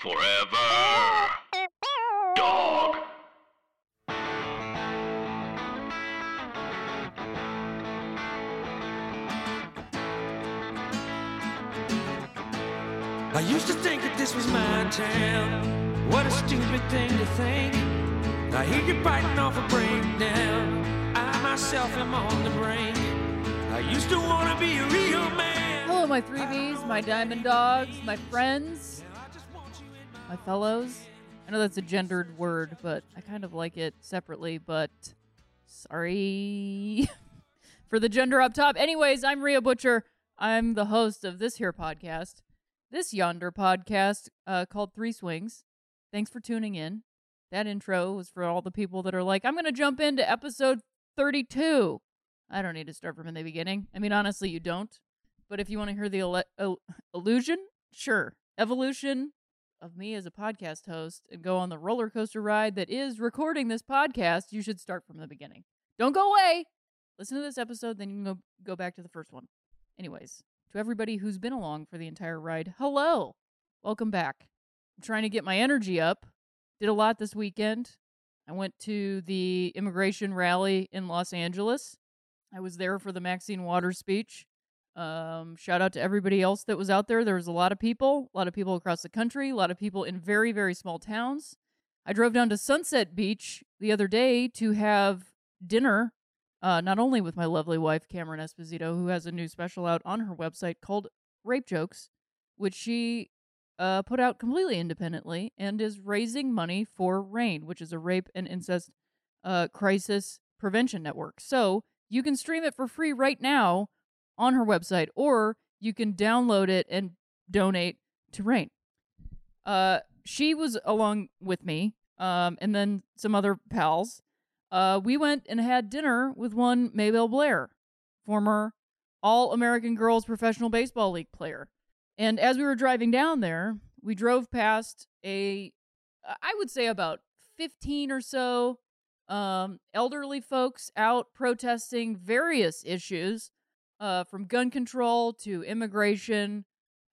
Forever. Dog. I used to think that this was my town. What a stupid thing to think. I hear you biting off a breakdown. I myself am on the brink. I used to want to be a real man. Hello, my three Bs, my diamond dogs, my friends, my fellows. I know that's a gendered word, but I kind of like it separately, but sorry for the gender up top. Anyways, I'm Rhea Butcher. I'm the host of this here podcast, this yonder podcast uh, called Three Swings. Thanks for tuning in. That intro was for all the people that are like, I'm going to jump into episode 32. I don't need to start from the beginning. I mean, honestly, you don't. But if you want to hear the ele- il- illusion, sure. Evolution of me as a podcast host and go on the roller coaster ride that is recording this podcast, you should start from the beginning. Don't go away. Listen to this episode, then you can go, go back to the first one. Anyways, to everybody who's been along for the entire ride, hello. Welcome back. I'm trying to get my energy up. Did a lot this weekend. I went to the immigration rally in Los Angeles. I was there for the Maxine Waters speech. Um, shout out to everybody else that was out there. There was a lot of people, a lot of people across the country, a lot of people in very, very small towns. I drove down to Sunset Beach the other day to have dinner, uh, not only with my lovely wife, Cameron Esposito, who has a new special out on her website called Rape Jokes, which she uh, put out completely independently and is raising money for RAINN, which is a rape and incest uh, crisis prevention network. So you can stream it for free right now on her website, or you can download it and donate to RAINN. Uh, she was along with me, um, and then some other pals. Uh, we went and had dinner with one Maybelle Blair, former All American Girls Professional Baseball League player. And as we were driving down there, we drove past a, I would say about 15 or so um, elderly folks out protesting various issues uh, from gun control to immigration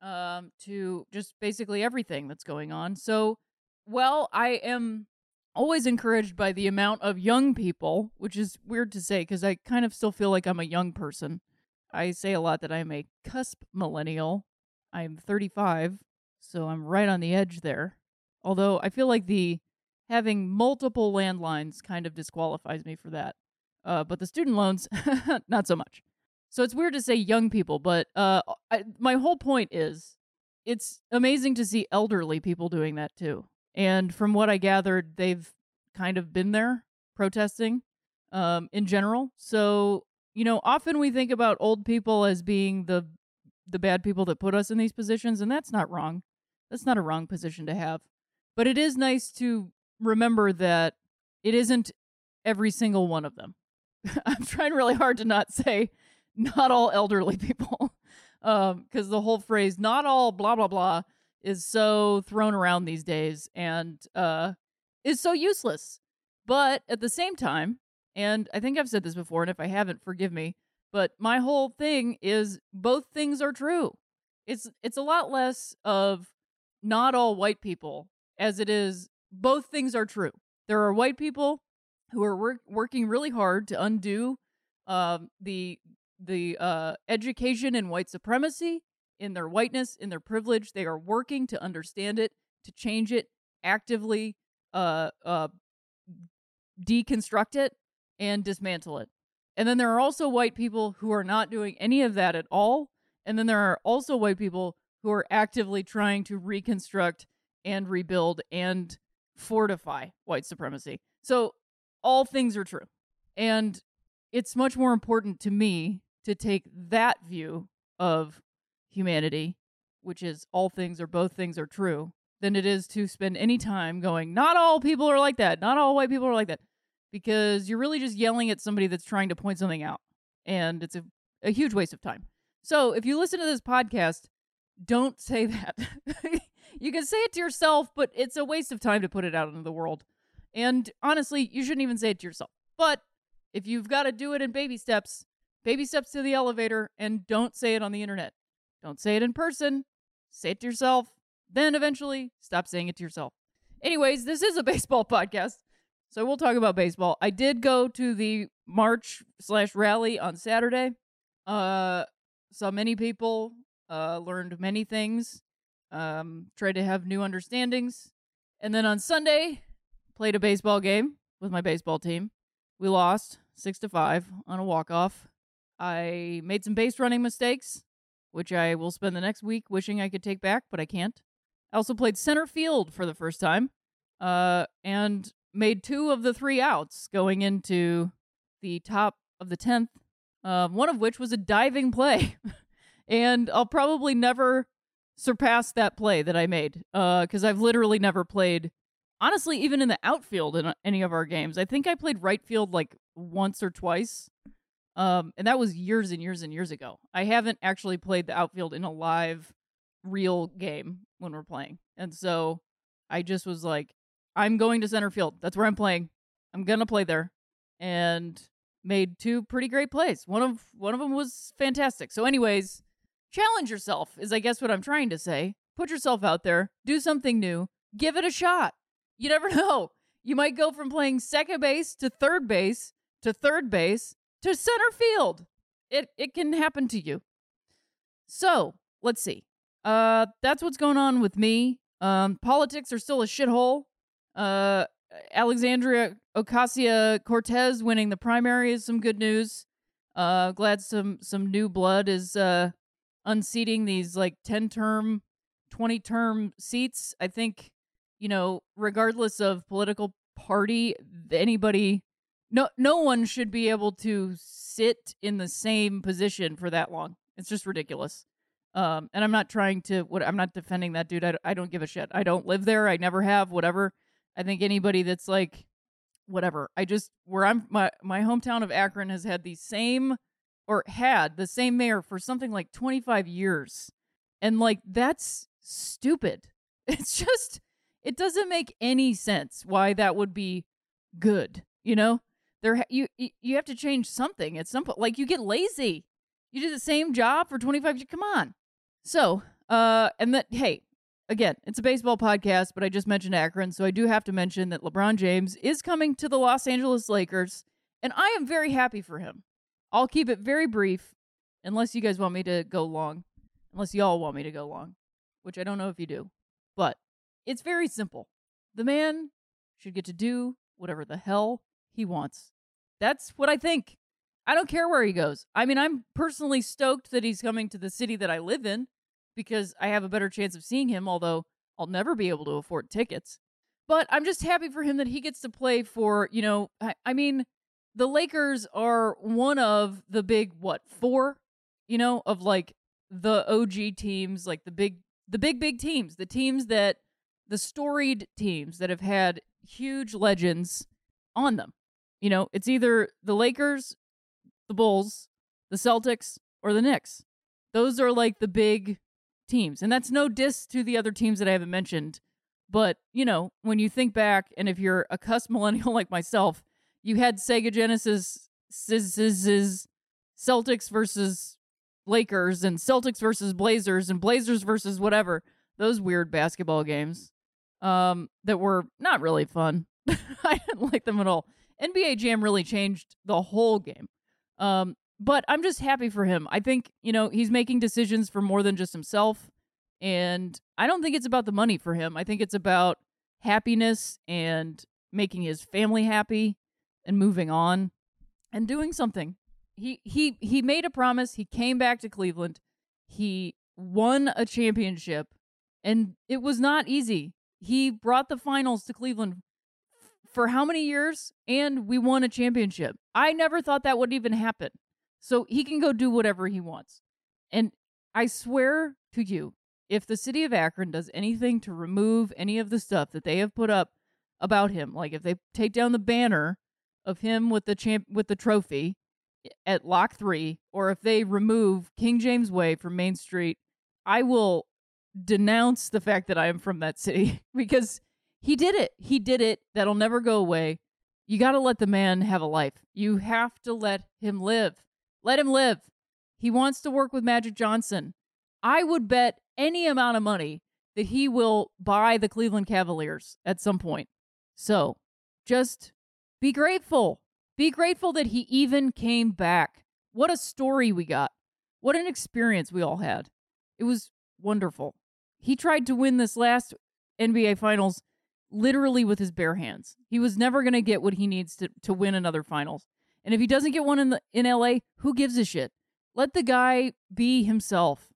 um, to just basically everything that's going on. So, well, I am always encouraged by the amount of young people, which is weird to say because I kind of still feel like I'm a young person. I say a lot that I'm a cusp millennial. I'm 35, so I'm right on the edge there. Although I feel like the having multiple landlines kind of disqualifies me for that. Uh, but the student loans, not so much. So it's weird to say young people, but uh, I, my whole point is it's amazing to see elderly people doing that too. And from what I gathered, they've kind of been there protesting um, in general. So, you know, often we think about old people as being the the bad people that put us in these positions, and that's not wrong. That's not a wrong position to have. But it is nice to remember that it isn't every single one of them. I'm trying really hard to not say not all elderly people. Um because the whole phrase not all blah blah blah is so thrown around these days and uh is so useless. But at the same time and i think i've said this before and if i haven't forgive me but my whole thing is both things are true. It's it's a lot less of not all white people as it is both things are true. There are white people who are work, working really hard to undo um, the the uh, education in white supremacy, in their whiteness, in their privilege. They are working to understand it, to change it, actively uh, uh, deconstruct it, and dismantle it. And then there are also white people who are not doing any of that at all. And then there are also white people who are actively trying to reconstruct and rebuild and fortify white supremacy. So all things are true. And it's much more important to me to take that view of humanity, which is all things or both things are true, than it is to spend any time going, not all people are like that. Not all white people are like that. Because you're really just yelling at somebody that's trying to point something out. And it's a, a huge waste of time. So if you listen to this podcast, don't say that. you can say it to yourself, but it's a waste of time to put it out into the world. And honestly, you shouldn't even say it to yourself. But if you've got to do it in baby steps, baby steps to the elevator, and don't say it on the internet. Don't say it in person. Say it to yourself. Then eventually stop saying it to yourself. Anyways, this is a baseball podcast. So we'll talk about baseball. I did go to the march slash rally on Saturday. Uh saw many people, uh learned many things, um, tried to have new understandings. And then on Sunday, played a baseball game with my baseball team. We lost six to five on a walk off. I made some base running mistakes, which I will spend the next week wishing I could take back, but I can't. I also played center field for the first time, uh, and made two of the three outs going into the top of the tenth. Uh, one of which was a diving play, and I'll probably never surpass that play that I made because uh, I've literally never played. Honestly, even in the outfield in any of our games, I think I played right field like once or twice, um, and that was years and years and years ago. I haven't actually played the outfield in a live, real game when we're playing, and so I just was like, I'm going to center field. That's where I'm playing. I'm gonna play there, and made two pretty great plays. One of one of them was fantastic. So, anyways, challenge yourself is I guess what I'm trying to say. Put yourself out there, do something new, give it a shot. You never know. You might go from playing second base to third base to third base to center field. It it can happen to you. So, let's see. Uh that's what's going on with me. Um politics are still a shithole. Uh Alexandria Ocasio Cortez winning the primary is some good news. Uh glad some some new blood is uh unseating these like 10 term 20 term seats. I think you know, regardless of political party, anybody no no one should be able to sit in the same position for that long. It's just ridiculous. Um, and I'm not trying to what I'm not defending that dude. I, I don't give a shit. I don't live there. I never have. Whatever. I think anybody that's like, whatever. I just where I'm my my hometown of Akron has had the same or had the same mayor for something like 25 years, and like that's stupid. It's just it doesn't make any sense why that would be good. You know, there you you have to change something at some point. Like you get lazy. You do the same job for 25 years. Come on. So, uh, and that hey, again, it's a baseball podcast, but I just mentioned Akron, so I do have to mention that LeBron James is coming to the Los Angeles Lakers, and I am very happy for him. I'll keep it very brief, unless you guys want me to go long, unless y'all want me to go long, which I don't know if you do, but it's very simple. The man should get to do whatever the hell he wants. That's what I think. I don't care where he goes. I mean, I'm personally stoked that he's coming to the city that I live in because I have a better chance of seeing him, although I'll never be able to afford tickets. But I'm just happy for him that he gets to play for, you know, I, I mean, the Lakers are one of the big, what, four, you know, of like the OG teams, like the big, the big, big teams, the teams that, the storied teams that have had huge legends on them. You know, it's either the Lakers, the Bulls, the Celtics, or the Knicks. Those are like the big teams. And that's no diss to the other teams that I haven't mentioned. But, you know, when you think back, and if you're a cuss millennial like myself, you had Sega Genesis, Celtics versus Lakers, and Celtics versus Blazers, and Blazers versus whatever. Those weird basketball games um, that were not really fun. I didn't like them at all. NBA Jam really changed the whole game. Um, but I'm just happy for him. I think, you know, he's making decisions for more than just himself. And I don't think it's about the money for him. I think it's about happiness and making his family happy and moving on and doing something. He he he made a promise. He came back to Cleveland. He won a championship and it was not easy. He brought the finals to Cleveland for how many years and we won a championship. I never thought that would even happen. So he can go do whatever he wants. And I swear to you, if the city of Akron does anything to remove any of the stuff that they have put up about him, like if they take down the banner of him with the champ with the trophy at Lock 3 or if they remove King James Way from Main Street, I will denounce the fact that I am from that city because he did it. He did it. That'll never go away. You got to let the man have a life. You have to let him live. Let him live. He wants to work with Magic Johnson. I would bet any amount of money that he will buy the Cleveland Cavaliers at some point. So just be grateful. Be grateful that he even came back. What a story we got. What an experience we all had. It was wonderful. He tried to win this last NBA Finals literally with his bare hands. He was never going to get what he needs to, to win another finals. And if he doesn't get one in the in LA, who gives a shit? Let the guy be himself.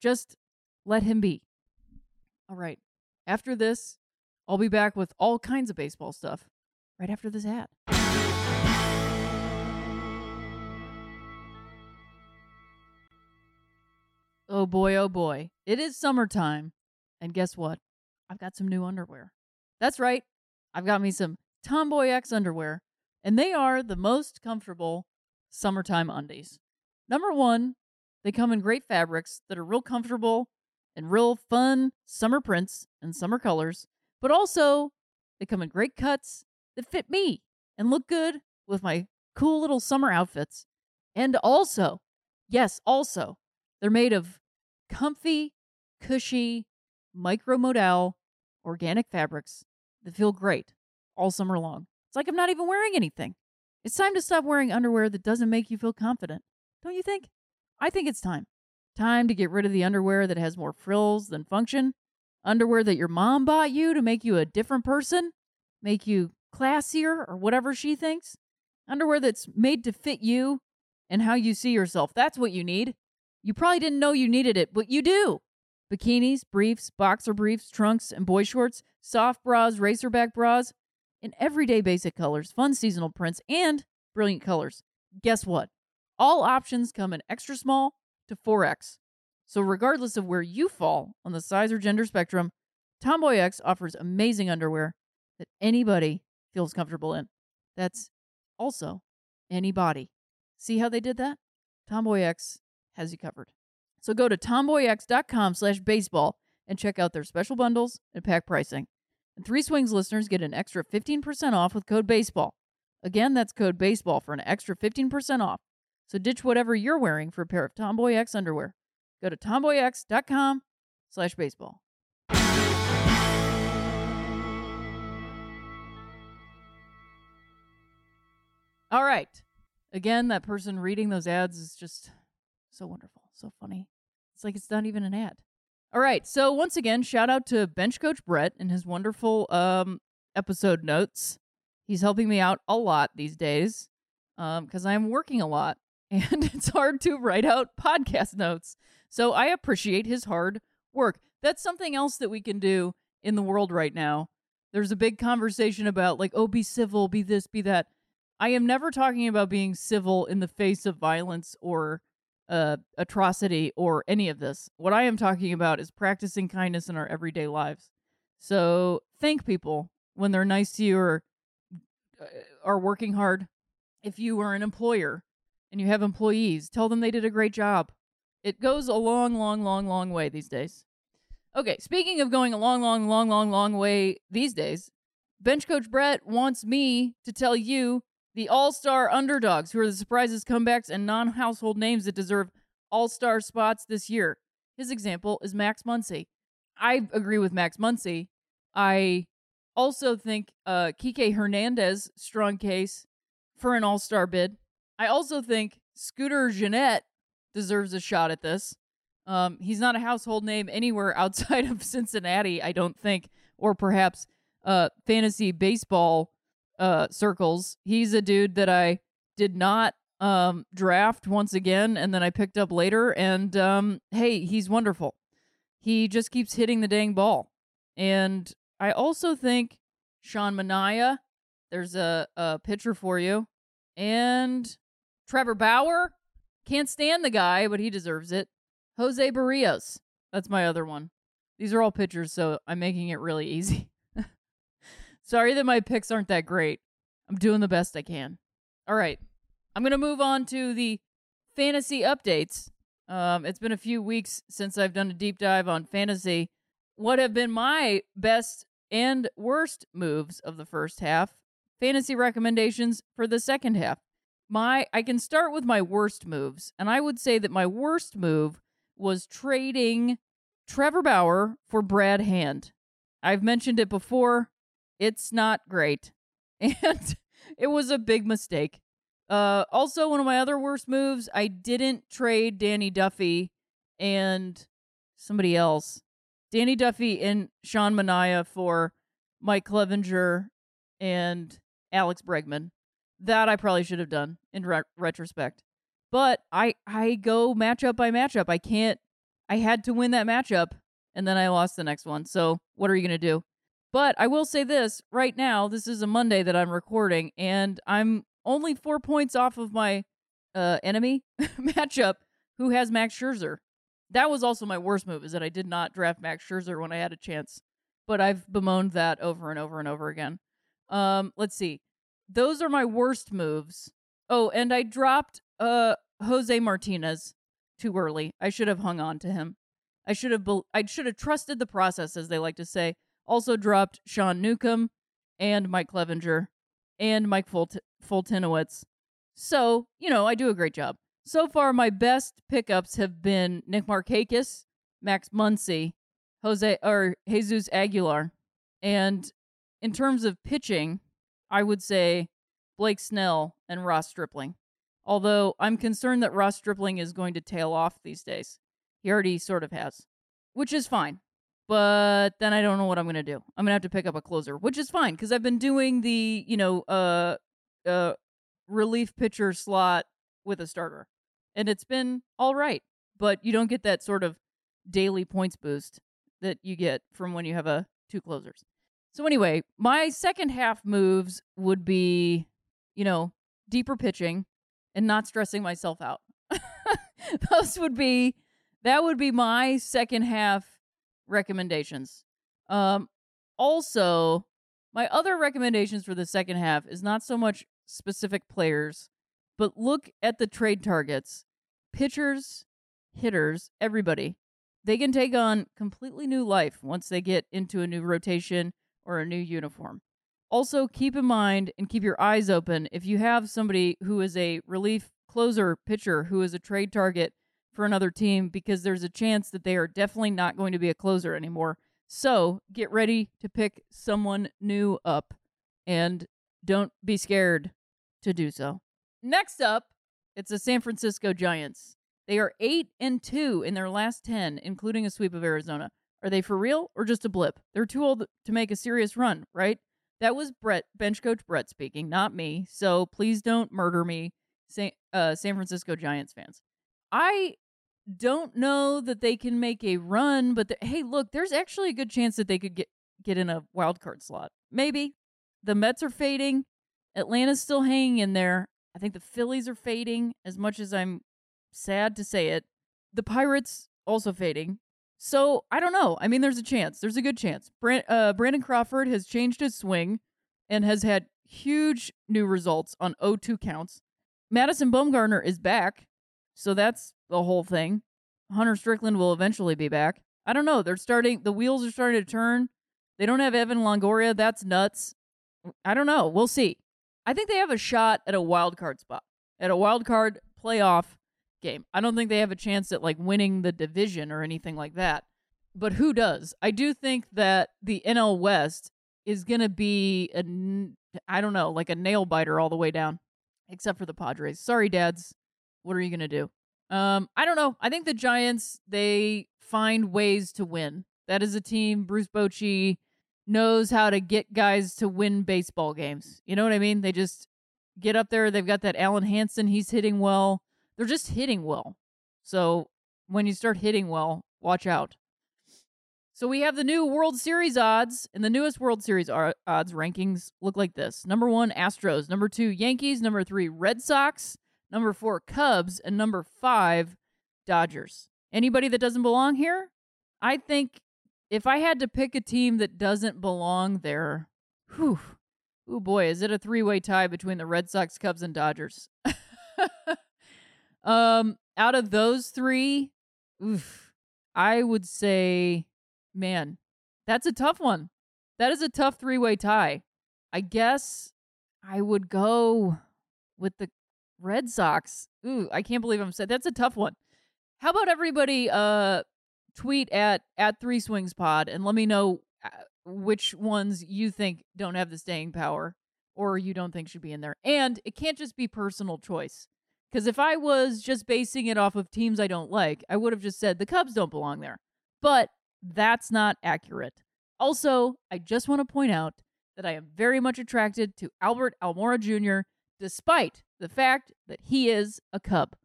Just let him be. All right. After this, I'll be back with all kinds of baseball stuff right after this ad. Oh boy, oh boy. It is summertime. And guess what? I've got some new underwear. That's right. I've got me some Tomboy X underwear, and they are the most comfortable summertime undies. Number one, they come in great fabrics that are real comfortable and real fun summer prints and summer colors, but also they come in great cuts that fit me and look good with my cool little summer outfits. And also, yes, also, they're made of comfy, cushy, micromodal organic fabrics that feel great all summer long. It's like I'm not even wearing anything. It's time to stop wearing underwear that doesn't make you feel confident. Don't you think? I think it's time. Time to get rid of the underwear that has more frills than function. Underwear that your mom bought you to make you a different person, make you classier, or whatever she thinks. Underwear that's made to fit you and how you see yourself. That's what you need. You probably didn't know you needed it, but you do. Bikinis, briefs, boxer briefs, trunks, and boy shorts, soft bras, racerback bras, in everyday basic colors, fun seasonal prints, and brilliant colors. Guess what? All options come in extra small to 4X. So, regardless of where you fall on the size or gender spectrum, Tomboy X offers amazing underwear that anybody feels comfortable in. That's also anybody. See how they did that? Tomboy X has you covered. So go to tomboyx.com slash baseball and check out their special bundles and pack pricing. And Three Swings listeners get an extra 15% off with code BASEBALL. Again, that's code BASEBALL for an extra 15% off. So ditch whatever you're wearing for a pair of Tomboy X underwear. Go to tomboyx.com slash baseball. All right. Again, that person reading those ads is just so wonderful, so funny. It's like it's not even an ad. All right. So once again, shout out to bench coach Brett and his wonderful um episode notes. He's helping me out a lot these days because um, I'm working a lot and it's hard to write out podcast notes. So I appreciate his hard work. That's something else that we can do in the world right now. There's a big conversation about like, oh, be civil, be this, be that. I am never talking about being civil in the face of violence or uh, atrocity or any of this. What I am talking about is practicing kindness in our everyday lives. So thank people when they're nice to you or uh, are working hard. If you are an employer and you have employees, tell them they did a great job. It goes a long, long, long, long way these days. Okay, speaking of going a long, long, long, long, long way these days, bench coach Brett wants me to tell you the all star underdogs, who are the surprises, comebacks, and non household names that deserve all star spots this year. His example is Max Muncy. I agree with Max Muncy. I also think uh, Kike Hernandez, strong case for an all star bid. I also think Scooter Gennett deserves a shot at this. Um, he's not a household name anywhere outside of Cincinnati, I don't think, or perhaps uh, fantasy baseball uh, circles. He's a dude that I did not um, draft once again, and then I picked up later. And um, hey, he's wonderful. He just keeps hitting the dang ball. And I also think Sean Manaea, there's a, a pitcher for you. And Trevor Bauer, can't stand the guy, but he deserves it. Jose Berrios, that's my other one. These are all pitchers, so I'm making it really easy. Sorry that my picks aren't that great. I'm doing the best I can. All right. I'm going to move on to the fantasy updates. Um, it's been a few weeks since I've done a deep dive on fantasy. What have been my best and worst moves of the first half? Fantasy recommendations for the second half. My I can start with my worst moves, and I would say that my worst move was trading Trevor Bauer for Brad Hand. I've mentioned it before. It's not great. And it was a big mistake. Uh, also, one of my other worst moves, I didn't trade Danny Duffy and somebody else. Danny Duffy and Sean Manaea for Mike Clevinger and Alex Bregman. That I probably should have done in re- retrospect. But I I go matchup by matchup. I can't I had to win that matchup and then I lost the next one. So, what are you to do? But I will say this right now, this is a Monday that I'm recording, and I'm only four points off of my uh, enemy matchup who has Max Scherzer. That was also my worst move, is that I did not draft Max Scherzer when I had a chance. But I've bemoaned that over and over and over again. Um, let's see. Those are my worst moves. Oh, and I dropped uh Jose Martinez too early. I should have hung on to him. I should have be- I should have trusted the process, as they like to say. Also dropped Sean Newcomb and Mike Clevinger and Mike Foltynewicz. So, you know, I do a great job. So far, my best pickups have been Nick Markakis, Max Muncy, Jose or Jesus Aguilar. And in terms of pitching, I would say Blake Snell and Ross Stripling. Although I'm concerned that Ross Stripling is going to tail off these days. He already sort of has, which is fine. But then I don't know what I'm to do. I'm to have to pick up a closer, which is fine because I've been doing the, you know, uh, uh, relief pitcher slot with a starter. And it's been all right. But you don't get that sort of daily points boost that you get from when you have a two closers. So anyway, my second half moves would be, you know, deeper pitching and not stressing myself out. Those would be that would be my second half recommendations. Um also, my other recommendations for the second half is not so much specific players, but look at the trade targets. Pitchers, hitters, everybody. They can take on completely new life once they get into a new rotation or a new uniform. Also, keep in mind and keep your eyes open if you have somebody who is a relief closer pitcher who is a trade target for another team because there's a chance that they are definitely not going to be a closer anymore. So, get ready to pick someone new up and don't be scared to do so. Next up, it's the San Francisco Giants. They are 8 and 2 in their last 10, including a sweep of Arizona. Are they for real or just a blip? They're too old to make a serious run, right? That was Brett, bench coach Brett speaking, not me. So please don't murder me, San, uh, San Francisco Giants fans. I don't know that they can make a run, but the, hey, look, there's actually a good chance that they could get get in a wild card slot. Maybe the Mets are fading, Atlanta's still hanging in there. I think the Phillies are fading. As much as I'm sad to say it, the Pirates also fading. So I don't know. I mean, there's a chance. There's a good chance. Brand, uh, Brandon Crawford has changed his swing and has had huge new results on 0-2 counts. Madison Bumgarner is back, so that's the whole thing. Hunter Strickland will eventually be back. I don't know. They're starting. The wheels are starting to turn. They don't have Evan Longoria. That's nuts. I don't know. We'll see. I think they have a shot at a wild card spot, at a wild card playoff game. I don't think they have a chance at like winning the division or anything like that. But who does? I do think that the NL West is going to be a I don't know, like a nail biter all the way down, except for the Padres. Sorry, dads. What are you going to do? Um, I don't know. I think the Giants they find ways to win. That is a team. Bruce Bochy knows how to get guys to win baseball games. You know what I mean? They just get up there. They've got that Alen Hanson. He's hitting well. They're just hitting well. So when you start hitting well, watch out. So we have the new World Series odds, and the newest World Series odds rankings look like this: number one, Astros; number two, Yankees; number three, Red Sox; number four, Cubs; and number five, Dodgers. Anybody that doesn't belong here? I think if I had to pick a team that doesn't belong there, whew, oh boy, is it a three way tie between the Red Sox, Cubs, and Dodgers? um, out of those three, oof, I would say, man, that's a tough one. That is a tough three way tie. I guess I would go with the Red Sox. Ooh, I can't believe I'm saying that's a tough one. How about everybody uh tweet at at Three Swings Pod and let me know uh, which ones you think don't have the staying power or you don't think should be in there. And it can't just be personal choice. Because if I was just basing it off of teams I don't like, I would have just said the Cubs don't belong there. But that's not accurate. Also, I just want to point out that I am very much attracted to Albert Almora Jr., despite the fact that he is a Cub.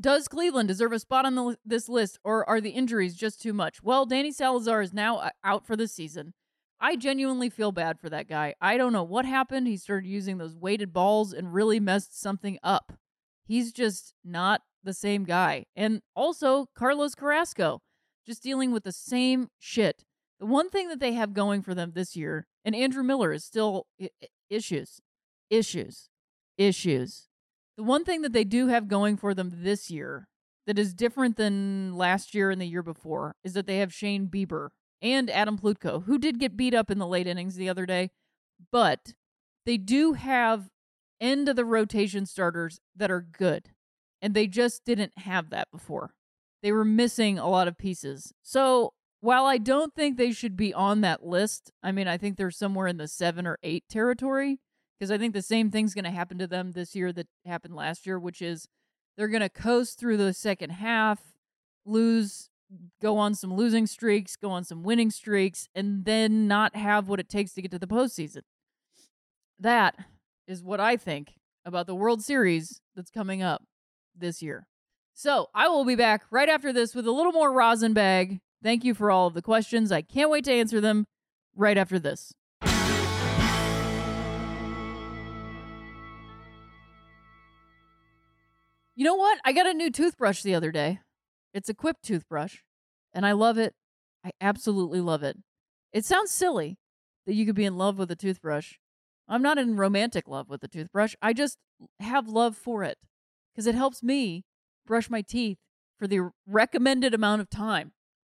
Does Cleveland deserve a spot on the, this list, or are the injuries just too much? Well, Danny Salazar is now uh, out for the season. I genuinely feel bad for that guy. I don't know what happened. He started using those weighted balls and really messed something up. He's just not the same guy. And also, Carlos Carrasco, just dealing with the same shit. The one thing that they have going for them this year, and Andrew Miller is still issues, issues, issues. The one thing that they do have going for them this year that is different than last year and the year before is that they have Shane Bieber and Adam Plutko, who did get beat up in the late innings the other day, but they do have end of the rotation starters that are good. And they just didn't have that before. They were missing a lot of pieces. So while I don't think they should be on that list, I mean, I think they're somewhere in the seven or eight territory because I think the same thing's going to happen to them this year that happened last year, which is they're going to coast through the second half, lose, go on some losing streaks, go on some winning streaks, and then not have what it takes to get to the postseason. That is what I think about the World Series that's coming up this year. So I will be back right after this with a little more rosin bag. Thank you for all of the questions. I can't wait to answer them right after this. You know what? I got a new toothbrush the other day. It's a Quip toothbrush, and I love it. I absolutely love it. It sounds silly that you could be in love with a toothbrush. I'm not in romantic love with a toothbrush. I just have love for it because it helps me brush my teeth for the recommended amount of time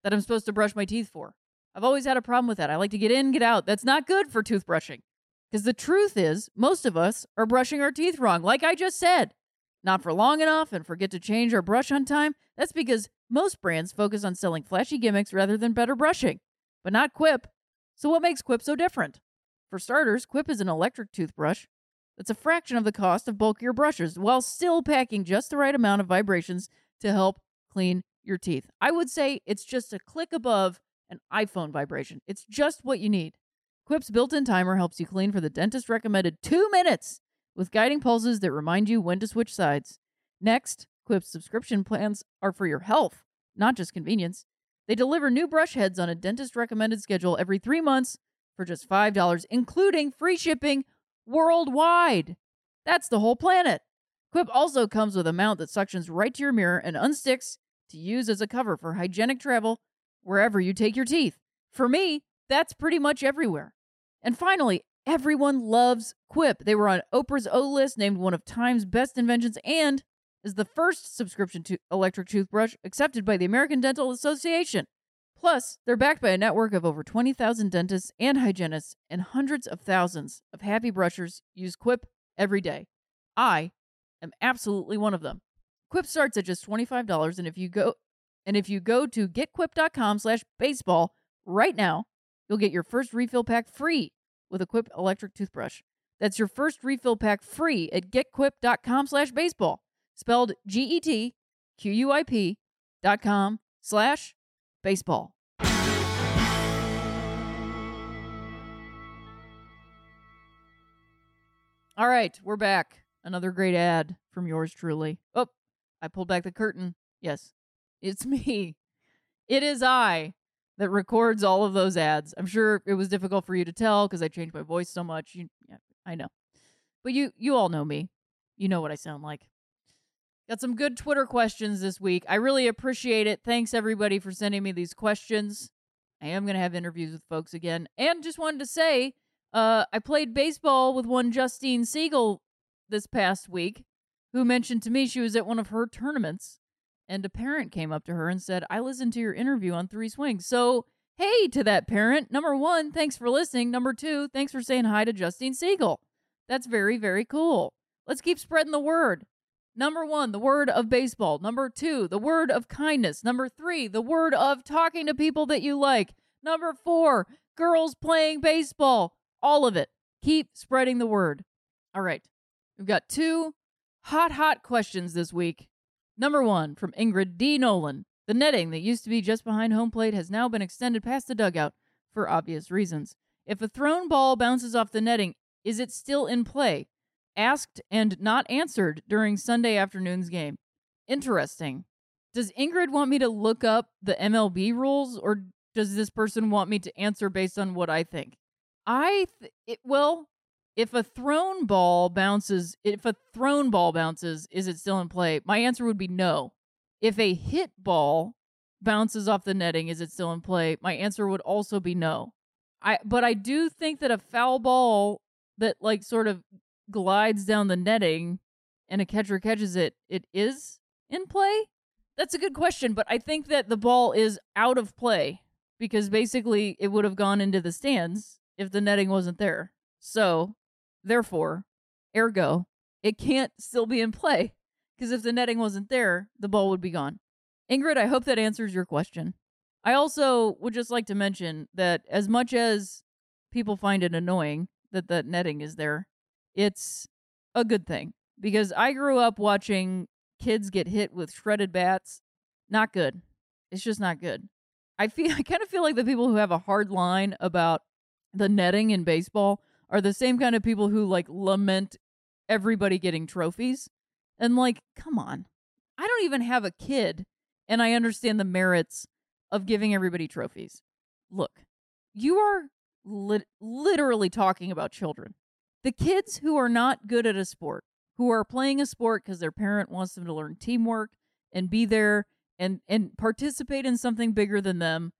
that I'm supposed to brush my teeth for. I've always had a problem with that. I like to get in, get out. That's not good for toothbrushing. Because the truth is, most of us are brushing our teeth wrong, like I just said. Not for long enough and forget to change our brush on time. That's because most brands focus on selling flashy gimmicks rather than better brushing, but not Quip. So, what makes Quip so different? For starters, Quip is an electric toothbrush that's a fraction of the cost of bulkier brushes while still packing just the right amount of vibrations to help clean your teeth. I would say it's just a click above an iPhone vibration. It's just what you need. Quip's built in timer helps you clean for the dentist recommended two minutes with guiding pulses that remind you when to switch sides. Next, Quip's subscription plans are for your health, not just convenience. They deliver new brush heads on a dentist recommended schedule every three months for just $5, including free shipping worldwide. That's the whole planet. Quip also comes with a mount that suctions right to your mirror and unsticks to use as a cover for hygienic travel wherever you take your teeth. For me, that's pretty much everywhere. And finally, everyone loves Quip. They were on Oprah's O list, named one of Time's best inventions, and is the first subscription to electric toothbrush accepted by the American Dental Association. Plus, they're backed by a network of over 20,000 dentists and hygienists, and hundreds of thousands of happy brushers use Quip every day. I am absolutely one of them. Quip starts at just $25, and if you go and if you go to getquip.com slash baseball right now, you'll get your first refill pack free with a Quip electric toothbrush. That's your first refill pack free at getquip.com slash baseball. Spelled G-E-T-Q-U-I-P dot com slash baseball. All right, we're back. Another great ad from yours truly. Oh, I pulled back the curtain. Yes, it's me. It is I that records all of those ads. I'm sure it was difficult for you to tell because I changed my voice so much. You, yeah, I know, but you you all know me. You know what I sound like. Got some good Twitter questions this week. I really appreciate it. Thanks everybody for sending me these questions. I am going to have interviews with folks again. And just wanted to say, uh, I played baseball with one Justine Siegel this past week, who mentioned to me she was at one of her tournaments, and a parent came up to her and said, I listened to your interview on Three Swings. So, hey to that parent. Number one, thanks for listening. Number two, thanks for saying hi to Justine Siegel. That's very, very cool. Let's keep spreading the word. Number one, the word of baseball. Number two, the word of kindness. Number three, the word of talking to people that you like. Number four, girls playing baseball. All of it. Keep spreading the word. All right. We've got two hot, hot questions this week. Number one from Ingrid D. Nolan. The netting that used to be just behind home plate has now been extended past the dugout for obvious reasons. If a thrown ball bounces off the netting, is it still in play? Asked and not answered during Sunday afternoon's game. Interesting. Does Ingrid want me to look up the MLB rules or does this person want me to answer based on what I think? I th- it, well, if a thrown ball bounces, if a thrown ball bounces, is it still in play? My answer would be no. If a hit ball bounces off the netting, is it still in play? My answer would also be no. I but I do think that a foul ball that like sort of glides down the netting and a catcher catches it, it is in play? That's a good question, but I think that the ball is out of play because basically it would have gone into the stands if the netting wasn't there. So, therefore, ergo, it can't still be in play because if the netting wasn't there, the ball would be gone. Ingrid, I hope that answers your question. I also would just like to mention that as much as people find it annoying that the netting is there, it's a good thing because I grew up watching kids get hit with shredded bats. Not good. It's just not good. I feel I kind of feel like the people who have a hard line about the netting in baseball are the same kind of people who like lament everybody getting trophies. And like, come on. I don't even have a kid and I understand the merits of giving everybody trophies. Look, you are lit- literally talking about children. The kids who are not good at a sport, who are playing a sport because their parent wants them to learn teamwork and be there and and participate in something bigger than them,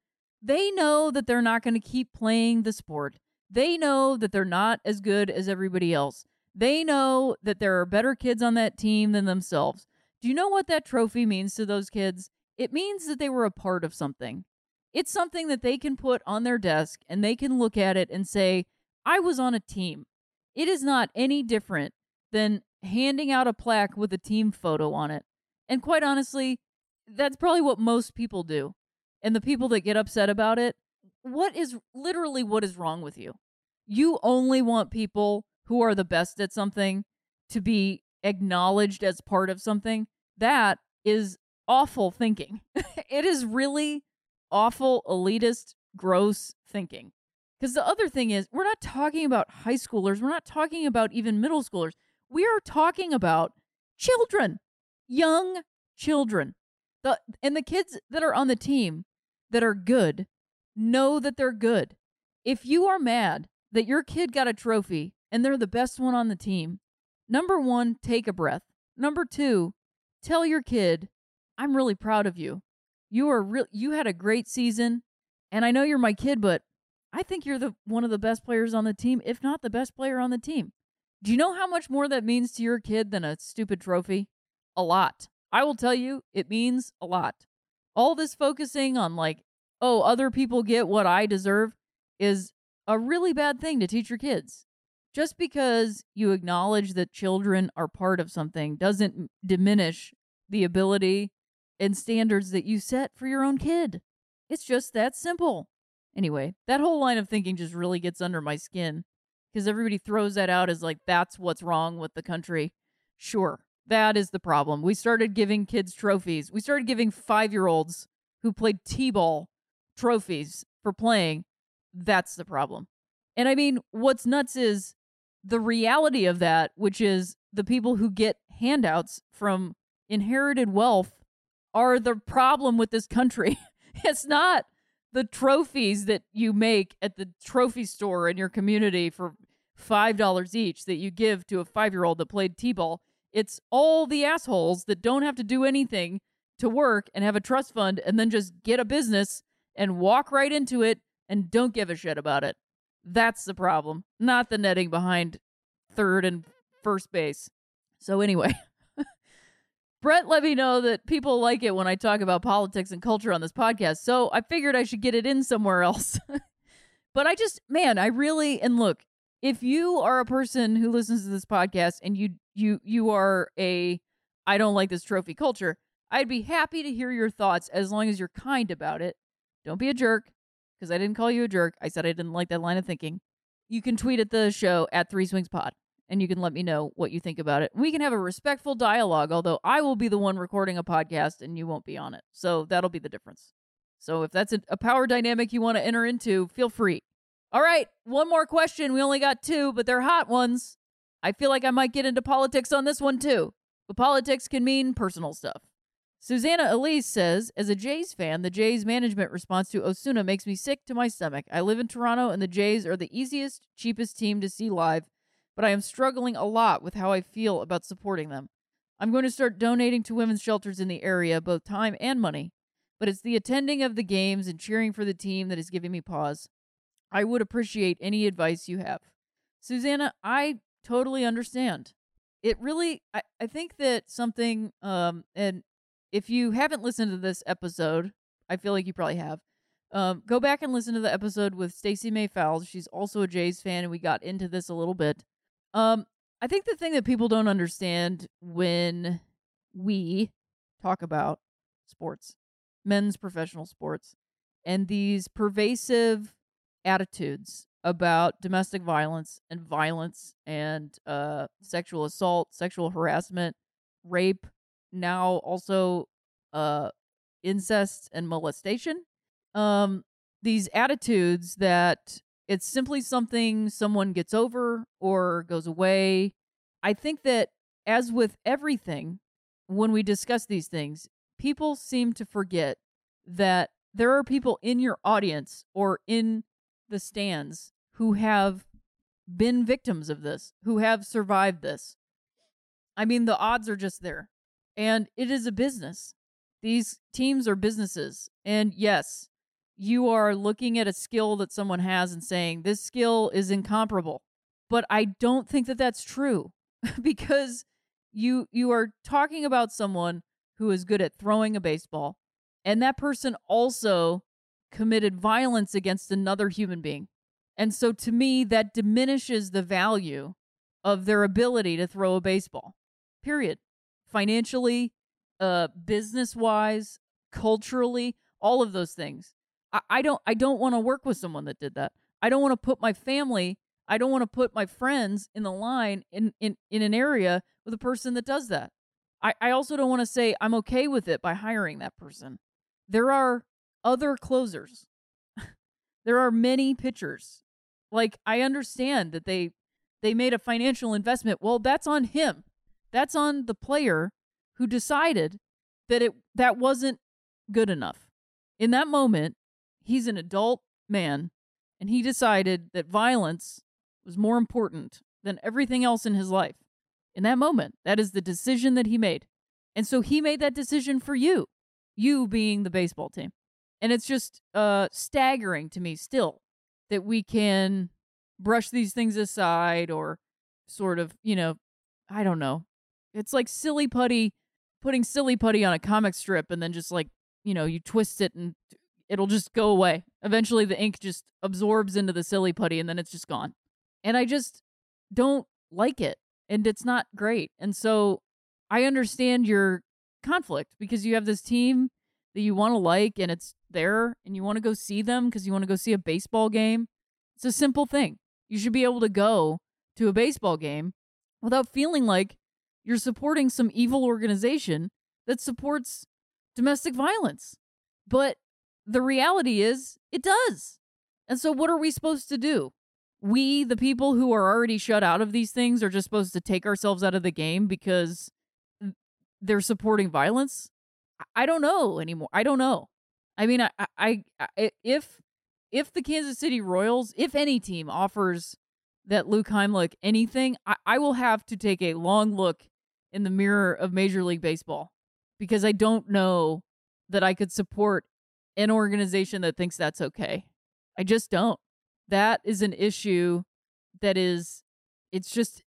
they know that they're not going to keep playing the sport. They know that they're not as good as everybody else. They know that there are better kids on that team than themselves. Do you know what that trophy means to those kids? It means that they were a part of something. It's something that they can put on their desk and they can look at it and say, I was on a team. It is not any different than handing out a plaque with a team photo on it. And quite honestly, that's probably what most people do. And the people that get upset about it, what is literally what is wrong with you? You only want people who are the best at something to be acknowledged as part of something. That is awful thinking. it is really awful, elitist, gross thinking. Because the other thing is, we're not talking about high schoolers. We're not talking about even middle schoolers. We are talking about children, young children. The, and the kids that are on the team that are good know that they're good. If you are mad that your kid got a trophy and they're the best one on the team, number one, take a breath. Number two, tell your kid I'm really proud of you. You are real you had a great season and I know you're my kid but I think you're the one of the best players on the team, if not the best player on the team. Do you know how much more that means to your kid than a stupid trophy? A lot. I will tell you, it means a lot. All this focusing on like, oh, other people get what I deserve is a really bad thing to teach your kids. Just because you acknowledge that children are part of something doesn't diminish the ability and standards that you set for your own kid. It's just that simple. Anyway, that whole line of thinking just really gets under my skin because everybody throws that out as like, that's what's wrong with the country. Sure, that is the problem. We started giving kids trophies. We started giving five year olds who played T ball trophies for playing. That's the problem. And I mean, what's nuts is the reality of that, which is the people who get handouts from inherited wealth are the problem with this country. it's not the trophies that you make at the trophy store in your community for $5 each that you give to a five year old that played T ball. It's all the assholes that don't have to do anything to work and have a trust fund and then just get a business and walk right into it and don't give a shit about it. That's the problem, not the netting behind third and first base. So, anyway, Brett let me know that people like it when I talk about politics and culture on this podcast. So, I figured I should get it in somewhere else. but I just, man, I really, and look, if you are a person who listens to this podcast and you you you are a I don't like this trophy culture, I'd be happy to hear your thoughts as long as you're kind about it. Don't be a jerk because I didn't call you a jerk. I said I didn't like that line of thinking. You can tweet at the show at Three Swings Pod and you can let me know what you think about it. We can have a respectful dialogue, although I will be the one recording a podcast and you won't be on it. So that'll be the difference. So if that's a, a power dynamic you want to enter into, feel free. All right, one more question. We only got two, but they're hot ones. I feel like I might get into politics on this one too. But politics can mean personal stuff. Susanna Elise says, as a Jays fan, the Jays management response to Osuna makes me sick to my stomach. I live in Toronto, and the Jays are the easiest, cheapest team to see live, but I am struggling a lot with how I feel about supporting them. I'm going to start donating to women's shelters in the area, both time and money, but it's the attending of the games and cheering for the team that is giving me pause. I would appreciate any advice you have. Susanna, I totally understand. It really, I, I think that something, um, and if you haven't listened to this episode, I feel like you probably have. Um, go back and listen to the episode with Stacey May Fowles. She's also a Jays fan, and we got into this a little bit. Um, I think the thing that people don't understand when we talk about sports, men's professional sports, and these pervasive attitudes about domestic violence and violence and uh, sexual assault, sexual harassment, rape, now also uh incest and molestation um these attitudes that it's simply something someone gets over or goes away. I think that as with everything when we discuss these things people seem to forget that there are people in your audience or in the stands who have been victims of this who have survived this. I mean the odds are just there and it is a business. These teams are businesses. And yes, you are looking at a skill that someone has and saying, this skill is incomparable. But I don't think that that's true because you you are talking about someone who is good at throwing a baseball and that person also committed violence against another human being. And so to me that diminishes the value of their ability to throw a baseball. Period financially, uh, business wise, culturally, all of those things. I, I don't I don't want to work with someone that did that. I don't want to put my family, I don't want to put my friends in the line in, in, in an area with a person that does that. I, I also don't want to say I'm okay with it by hiring that person. There are other closers. there are many pitchers. Like I understand that they they made a financial investment. Well, that's on him. That's on the player who decided that it that wasn't good enough. In that moment, he's an adult man and he decided that violence was more important than everything else in his life. In that moment, that is the decision that he made. And so he made that decision for you, you being the baseball team. And it's just uh staggering to me still that we can brush these things aside or sort of, you know, I don't know, it's like silly putty, putting silly putty on a comic strip and then just like, you know, you twist it and it'll just go away. Eventually the ink just absorbs into the silly putty and then it's just gone. And I just don't like it. And it's not great. And so I understand your conflict because you have this team that you want to like and it's there and you want to go see them because you want to go see a baseball game. It's a simple thing. You should be able to go to a baseball game without feeling like you're supporting some evil organization that supports domestic violence. But the reality is, it does. And so, what are we supposed to do? We, the people who are already shut out of these things, are just supposed to take ourselves out of the game because they're supporting violence? I don't know anymore. I don't know. I mean, I, I, I if if the Kansas City Royals, if any team offers that Luke Heimlich anything, I, I will have to take a long look in the mirror of Major League Baseball because I don't know that I could support an organization that thinks that's okay. I just don't. That is an issue that is it's just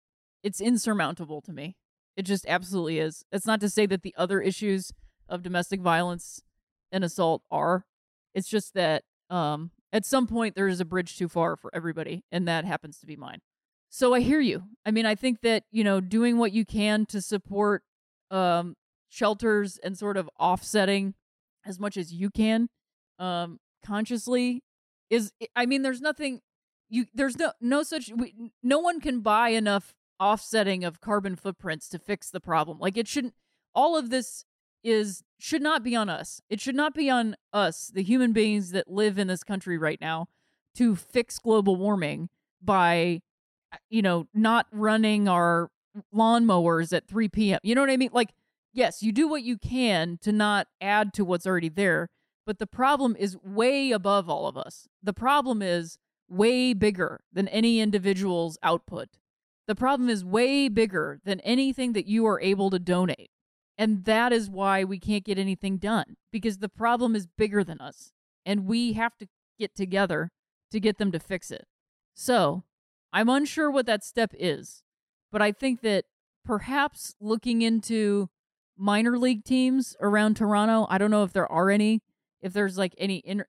it's insurmountable to me. It just absolutely is. It's not to say that the other issues of domestic violence and assault are. It's just that um at some point there is a bridge too far for everybody and that happens to be mine. So I hear you. I mean, I think that, you know, doing what you can to support um shelters and sort of offsetting as much as you can um consciously is I mean, there's nothing you there's no no such we, no one can buy enough offsetting of carbon footprints to fix the problem. Like it shouldn't all of this is should not be on us. It should not be on us, the human beings that live in this country right now, to fix global warming by Uh, you know, not running our lawnmowers at 3 p.m. You know what I mean? Like, yes, you do what you can to not add to what's already there, but the problem is way above all of us. The problem is way bigger than any individual's output. The problem is way bigger than anything that you are able to donate. And that is why we can't get anything done because the problem is bigger than us. And we have to get together to get them to fix it. So I'm unsure what that step is, but I think that perhaps looking into minor league teams around Toronto, I don't know if there are any, if there's like any in,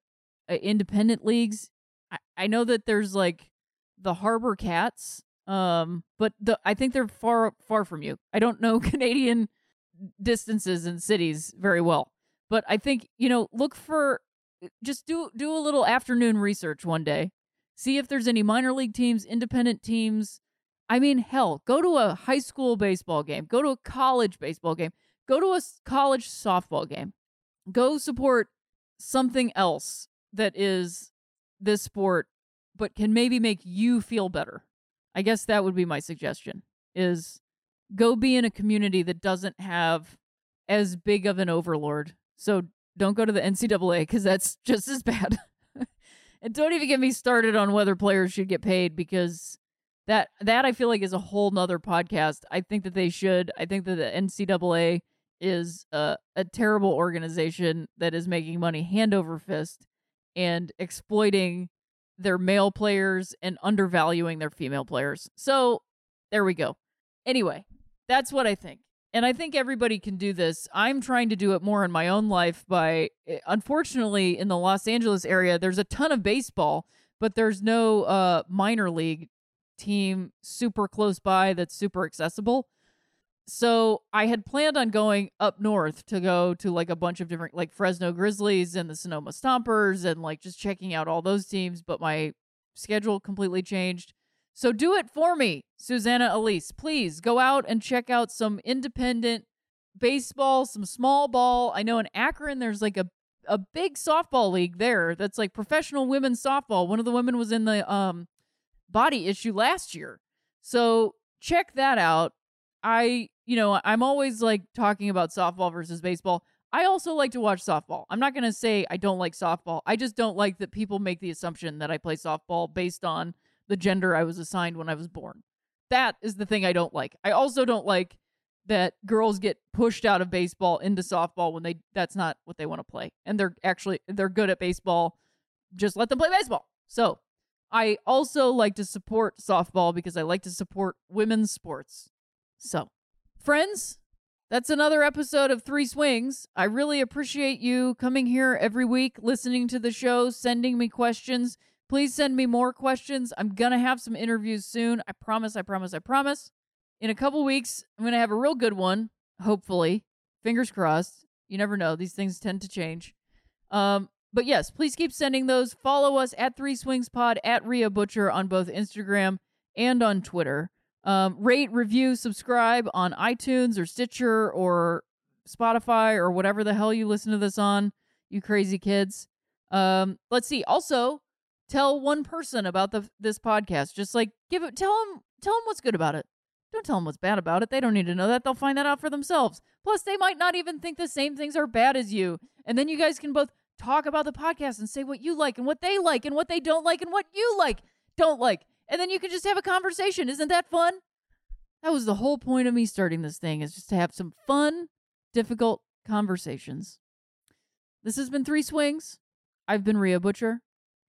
uh, independent leagues I, I know that there's like the Harbor Cats, um, but the I think they're far far from you. I don't know Canadian distances and cities very well, but I think you know look for just do do a little afternoon research one day, see if there's any minor league teams, independent teams. I mean, hell, go to a high school baseball game, go to a college baseball game, go to a college softball game, go support something else that is this sport but can maybe make you feel better. I guess that would be my suggestion is go be in a community that doesn't have as big of an overlord. So don't go to the NCAA because that's just as bad. And don't even get me started on whether players should get paid because that that I feel like is a whole nother podcast. I think that they should. I think that the NCAA is a, a terrible organization that is making money hand over fist and exploiting their male players and undervaluing their female players. So there we go. Anyway, that's what I think. And I think everybody can do this. I'm trying to do it more in my own life by eh, unfortunately in the Los Angeles area there's a ton of baseball, but there's no uh minor league team super close by that's super accessible so I had planned on going up north to go to like a bunch of different like Fresno Grizzlies and the Sonoma Stompers and like just checking out all those teams, but my schedule completely changed. So do it for me, Susanna Elise. Please go out and check out some independent baseball, some small ball. I know in Akron there's like a a big softball league there that's like professional women's softball. One of the women was in the um body issue last year. So check that out. I you know, I'm always like talking about softball versus baseball. I also like to watch softball. I'm not going to say I don't like softball. I just don't like that people make the assumption that I play softball based on the gender I was assigned when I was born. That is the thing I don't like. I also don't like that girls get pushed out of baseball into softball when they that's not what they want to play. And they're actually they're good at baseball. Just let them play baseball. So, I also like to support softball because I like to support women's sports. So, Friends, that's another episode of Three Swings. I really appreciate you coming here every week, listening to the show, sending me questions. Please send me more questions. I'm going to have some interviews soon. I promise, I promise, I promise. In a couple weeks, I'm going to have a real good one, hopefully. Fingers crossed. You never know. These things tend to change. Um, but yes, please keep sending those. Follow us at Three Swings Pod at Rhea Butcher on both Instagram and on Twitter. Um, rate, review, subscribe on iTunes or Stitcher or Spotify or whatever the hell you listen to this on, you crazy kids. Um, let's see. Also, tell one person about the this podcast. Just like give it, tell them, tell them what's good about it. Don't tell them what's bad about it. They don't need to know that. They'll find that out for themselves. Plus, they might not even think the same things are bad as you. And then you guys can both talk about the podcast and say what you like and what they like and what they don't like and what you like, don't like and then you can just have a conversation. Isn't that fun? That was the whole point of me starting this thing is just to have some fun, difficult conversations. This has been Three Swings. I've been Rhea Butcher,